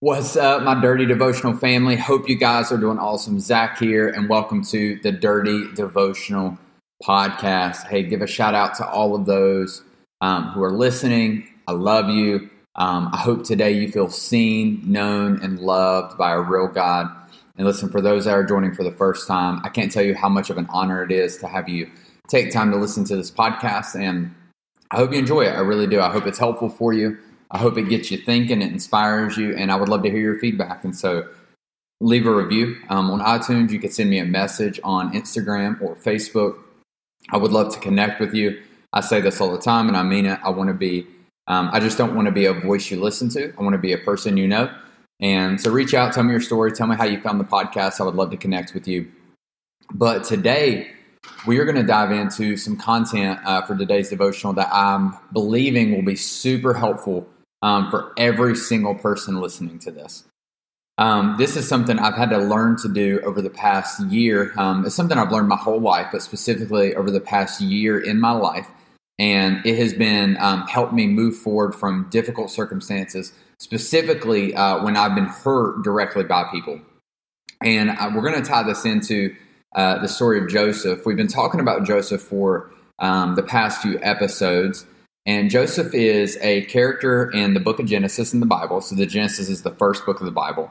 What's up, my dirty devotional family? Hope you guys are doing awesome. Zach here, and welcome to the Dirty Devotional Podcast. Hey, give a shout out to all of those um, who are listening. I love you. Um, I hope today you feel seen, known, and loved by a real God. And listen, for those that are joining for the first time, I can't tell you how much of an honor it is to have you take time to listen to this podcast. And I hope you enjoy it. I really do. I hope it's helpful for you. I hope it gets you thinking, it inspires you, and I would love to hear your feedback. And so leave a review um, on iTunes. You can send me a message on Instagram or Facebook. I would love to connect with you. I say this all the time, and I mean it. I want to be, um, I just don't want to be a voice you listen to. I want to be a person you know. And so reach out, tell me your story, tell me how you found the podcast. I would love to connect with you. But today, we are going to dive into some content uh, for today's devotional that I'm believing will be super helpful um, for every single person listening to this. Um, this is something I've had to learn to do over the past year. Um, it's something I've learned my whole life, but specifically over the past year in my life. And it has been um, helped me move forward from difficult circumstances, specifically uh, when I've been hurt directly by people. And uh, we're going to tie this into uh, the story of Joseph. We've been talking about Joseph for um, the past few episodes. And Joseph is a character in the book of Genesis in the Bible. So the Genesis is the first book of the Bible.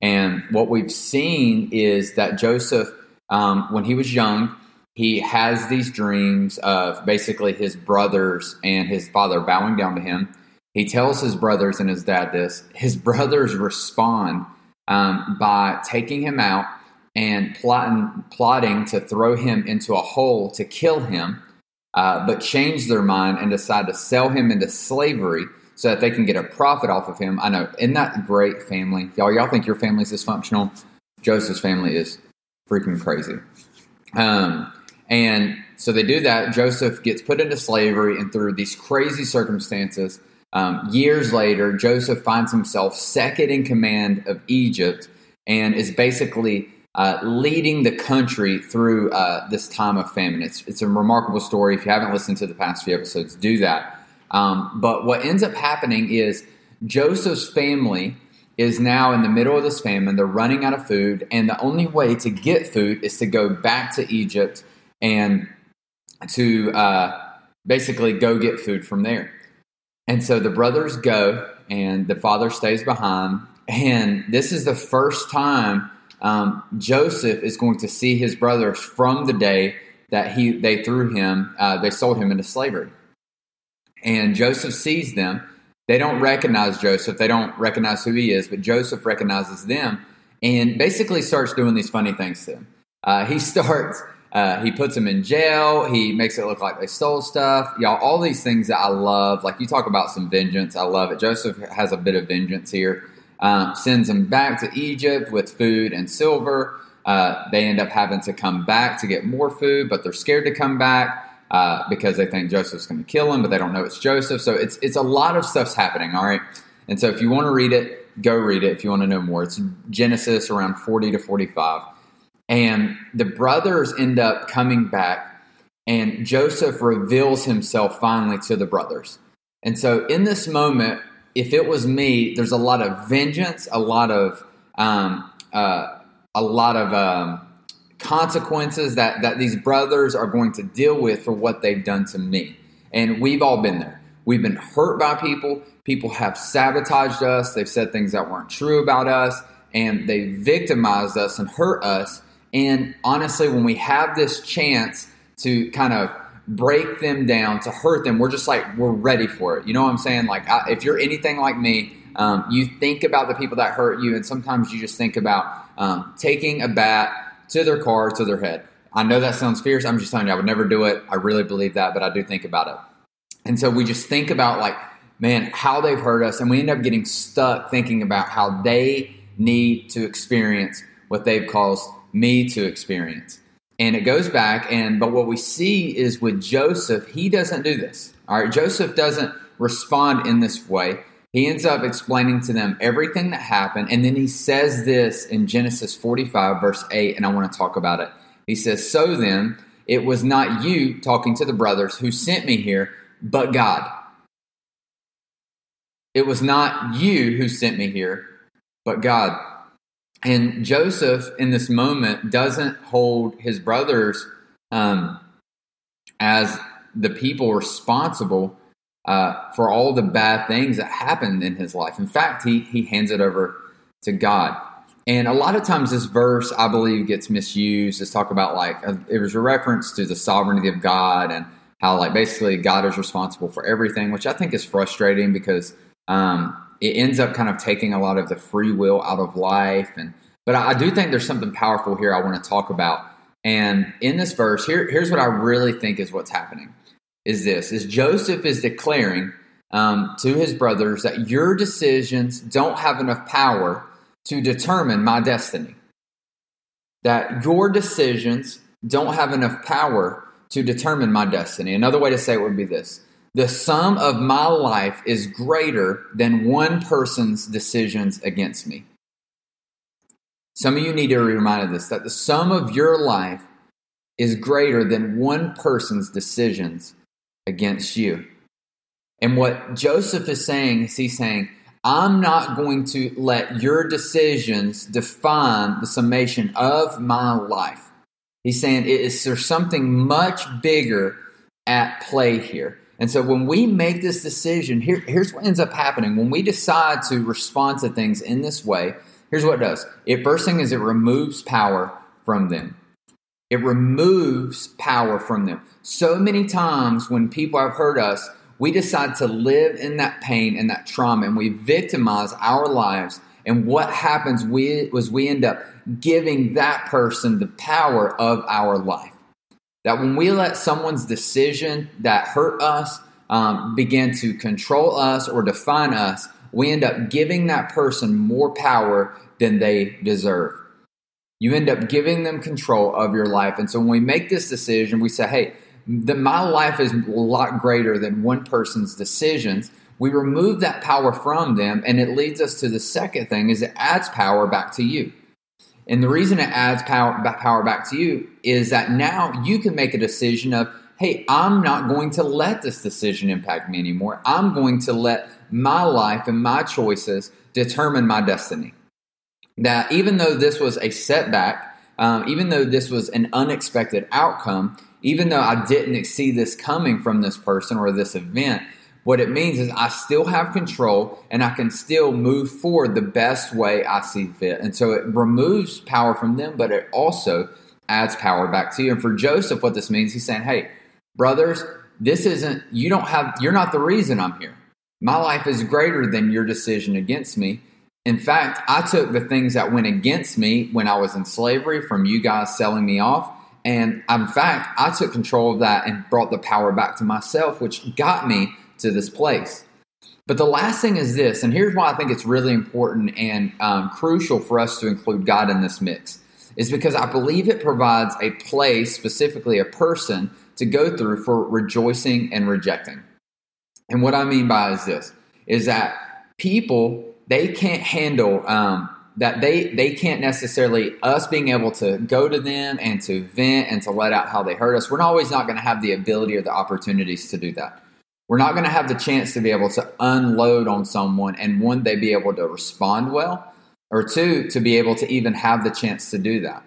And what we've seen is that Joseph, um, when he was young, he has these dreams of basically his brothers and his father bowing down to him. He tells his brothers and his dad this. His brothers respond um, by taking him out and plotting, plotting to throw him into a hole to kill him uh, but change their mind and decide to sell him into slavery so that they can get a profit off of him. I know, isn't that great family? Y'all, y'all think your family's dysfunctional? Joseph's family is freaking crazy. Um, and so they do that. Joseph gets put into slavery, and through these crazy circumstances, um, years later, Joseph finds himself second in command of Egypt and is basically uh, leading the country through uh, this time of famine. It's, it's a remarkable story. If you haven't listened to the past few episodes, do that. Um, but what ends up happening is Joseph's family is now in the middle of this famine. They're running out of food, and the only way to get food is to go back to Egypt and to uh, basically go get food from there. And so the brothers go, and the father stays behind. And this is the first time um, Joseph is going to see his brothers from the day that he they threw him, uh, they sold him into slavery. And Joseph sees them. They don't recognize Joseph. They don't recognize who he is, but Joseph recognizes them and basically starts doing these funny things to them. Uh, he starts, uh, he puts them in jail. He makes it look like they stole stuff. Y'all, all these things that I love. Like you talk about some vengeance. I love it. Joseph has a bit of vengeance here um, sends them back to Egypt with food and silver. Uh, they end up having to come back to get more food, but they're scared to come back uh, because they think Joseph's going to kill them, but they don't know it's Joseph. So it's it's a lot of stuff's happening. All right, and so if you want to read it, go read it. If you want to know more, it's Genesis around forty to forty-five, and the brothers end up coming back, and Joseph reveals himself finally to the brothers. And so in this moment, if it was me, there's a lot of vengeance, a lot of um, uh, a lot of um, consequences that that these brothers are going to deal with for what they've done to me. And we've all been there. We've been hurt by people. People have sabotaged us. They've said things that weren't true about us, and they victimized us and hurt us. And honestly, when we have this chance to kind of break them down, to hurt them, we're just like, we're ready for it. You know what I'm saying? Like, I, if you're anything like me, um, you think about the people that hurt you, and sometimes you just think about um, taking a bat to their car, to their head. I know that sounds fierce. I'm just telling you, I would never do it. I really believe that, but I do think about it. And so we just think about like man, how they've hurt us. And we end up getting stuck thinking about how they need to experience what they've caused me to experience. And it goes back, and but what we see is with Joseph, he doesn't do this. All right, Joseph doesn't respond in this way. He ends up explaining to them everything that happened, and then he says this in Genesis 45, verse 8, and I want to talk about it. He says, So then, it was not you talking to the brothers who sent me here, but God. It was not you who sent me here, but God. And Joseph, in this moment, doesn't hold his brothers um, as the people responsible uh, for all the bad things that happened in his life. In fact, he, he hands it over to God. And a lot of times, this verse, I believe, gets misused. It's talk about like, uh, it was a reference to the sovereignty of God and how, like, basically God is responsible for everything, which I think is frustrating because um, it ends up kind of taking a lot of the free will out of life. And but I, do think there's something powerful here I want to talk about. And in this verse, here, here's what I really think is what's happening: is this is Joseph is declaring um, to his brothers that your decisions don't have enough power to determine my destiny. That your decisions don't have enough power to determine my destiny. Another way to say it would be this the sum of my life is greater than one person's decisions against me. Some of you need to be reminded of this that the sum of your life is greater than one person's decisions against you. And what Joseph is saying is he's saying, I'm not going to let your decisions define the summation of my life. He's saying, is there something much bigger at play here? And so when we make this decision, here, here's what ends up happening. When we decide to respond to things in this way, here's what it does. It first thing is it removes power from them. It removes power from them. So many times when people have hurt us, we decide to live in that pain and that trauma and we victimize our lives. And what happens we, was we end up giving that person the power of our life. That when we let someone's decision that hurt us um, begin to control us or define us, we end up giving that person more power than they deserve. You end up giving them control of your life. And so when we make this decision, we say, hey, the, my life is a lot greater than one person's decisions. We remove that power from them, and it leads us to the second thing is it adds power back to you. And the reason it adds power, power back to you is that now you can make a decision of, hey, I'm not going to let this decision impact me anymore. I'm going to let my life and my choices determine my destiny. That even though this was a setback, um, even though this was an unexpected outcome, even though I didn't see this coming from this person or this event, what it means is I still have control and I can still move forward the best way I see fit. And so it removes power from them, but it also adds power back to you. And for Joseph, what this means, he's saying, hey, brothers, this isn't, you don't have, you're not the reason I'm here. My life is greater than your decision against me. In fact, I took the things that went against me when I was in slavery from you guys selling me off. And in fact, I took control of that and brought the power back to myself, which got me to this place. But the last thing is this, and here's why I think it's really important and um, crucial for us to include God in this mix, is because I believe it provides a place, specifically a person, to go through for rejoicing and rejecting. And what I mean by is this, is that people they can't handle um, that they they can't necessarily us being able to go to them and to vent and to let out how they hurt us. We're always not going to have the ability or the opportunities to do that we're not going to have the chance to be able to unload on someone and one, they be able to respond well, or two, to be able to even have the chance to do that.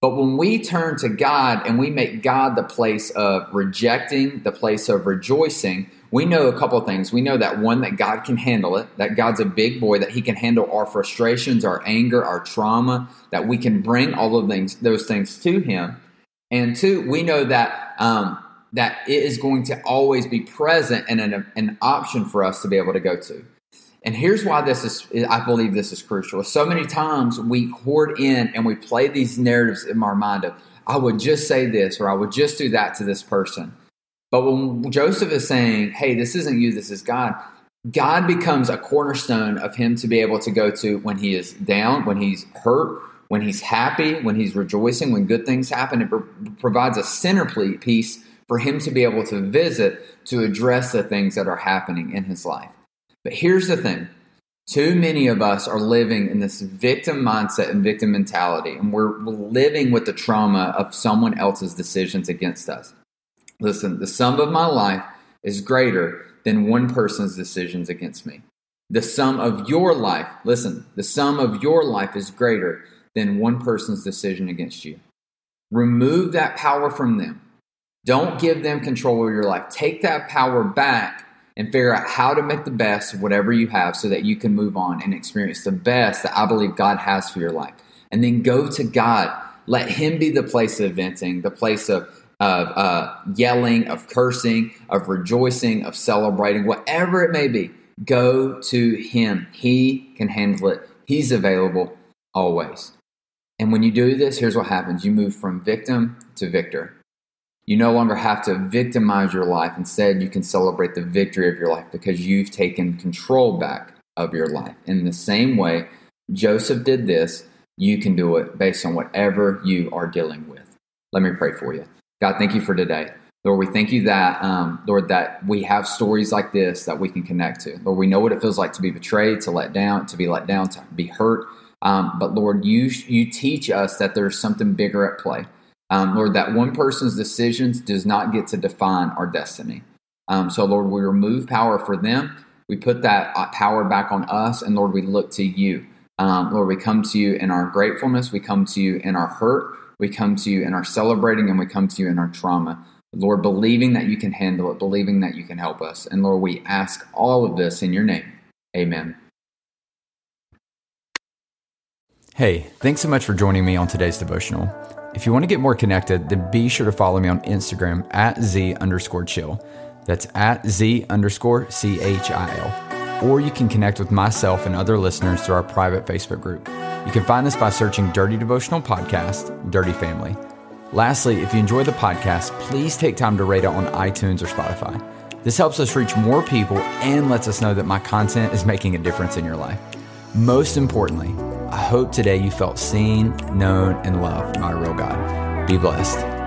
But when we turn to God and we make God the place of rejecting, the place of rejoicing, we know a couple of things. We know that one, that God can handle it, that God's a big boy, that He can handle our frustrations, our anger, our trauma, that we can bring all of things, those things to Him. And two, we know that um, that it is going to always be present and an, an option for us to be able to go to. And here's why this is, I believe this is crucial. So many times we hoard in and we play these narratives in our mind of, I would just say this or I would just do that to this person. But when Joseph is saying, hey, this isn't you, this is God, God becomes a cornerstone of him to be able to go to when he is down, when he's hurt, when he's happy, when he's rejoicing, when good things happen. It pro- provides a centerpiece for him to be able to visit to address the things that are happening in his life. But here's the thing too many of us are living in this victim mindset and victim mentality, and we're living with the trauma of someone else's decisions against us. Listen, the sum of my life is greater than one person's decisions against me. The sum of your life, listen, the sum of your life is greater than one person's decision against you. Remove that power from them. Don't give them control of your life. Take that power back and figure out how to make the best of whatever you have so that you can move on and experience the best that I believe God has for your life. And then go to God. Let Him be the place of venting, the place of, of uh, yelling, of cursing, of rejoicing, of celebrating, whatever it may be. Go to Him. He can handle it. He's available always. And when you do this, here's what happens you move from victim to victor. You no longer have to victimize your life. Instead, you can celebrate the victory of your life because you've taken control back of your life. In the same way, Joseph did this, you can do it based on whatever you are dealing with. Let me pray for you. God, thank you for today. Lord, we thank you that, um, Lord, that we have stories like this that we can connect to. Lord, we know what it feels like to be betrayed, to let down, to be let down, to be hurt. Um, but Lord, you you teach us that there's something bigger at play. Um, Lord, that one person's decisions does not get to define our destiny. Um, so, Lord, we remove power for them. We put that uh, power back on us, and Lord, we look to you. Um, Lord, we come to you in our gratefulness. We come to you in our hurt. We come to you in our celebrating, and we come to you in our trauma. Lord, believing that you can handle it, believing that you can help us. And Lord, we ask all of this in your name. Amen. Hey, thanks so much for joining me on today's devotional. If you want to get more connected, then be sure to follow me on Instagram at Z underscore chill. That's at Z underscore C H I L. Or you can connect with myself and other listeners through our private Facebook group. You can find this by searching Dirty Devotional Podcast, Dirty Family. Lastly, if you enjoy the podcast, please take time to rate it on iTunes or Spotify. This helps us reach more people and lets us know that my content is making a difference in your life. Most importantly, I hope today you felt seen, known, and loved by a real God. Be blessed.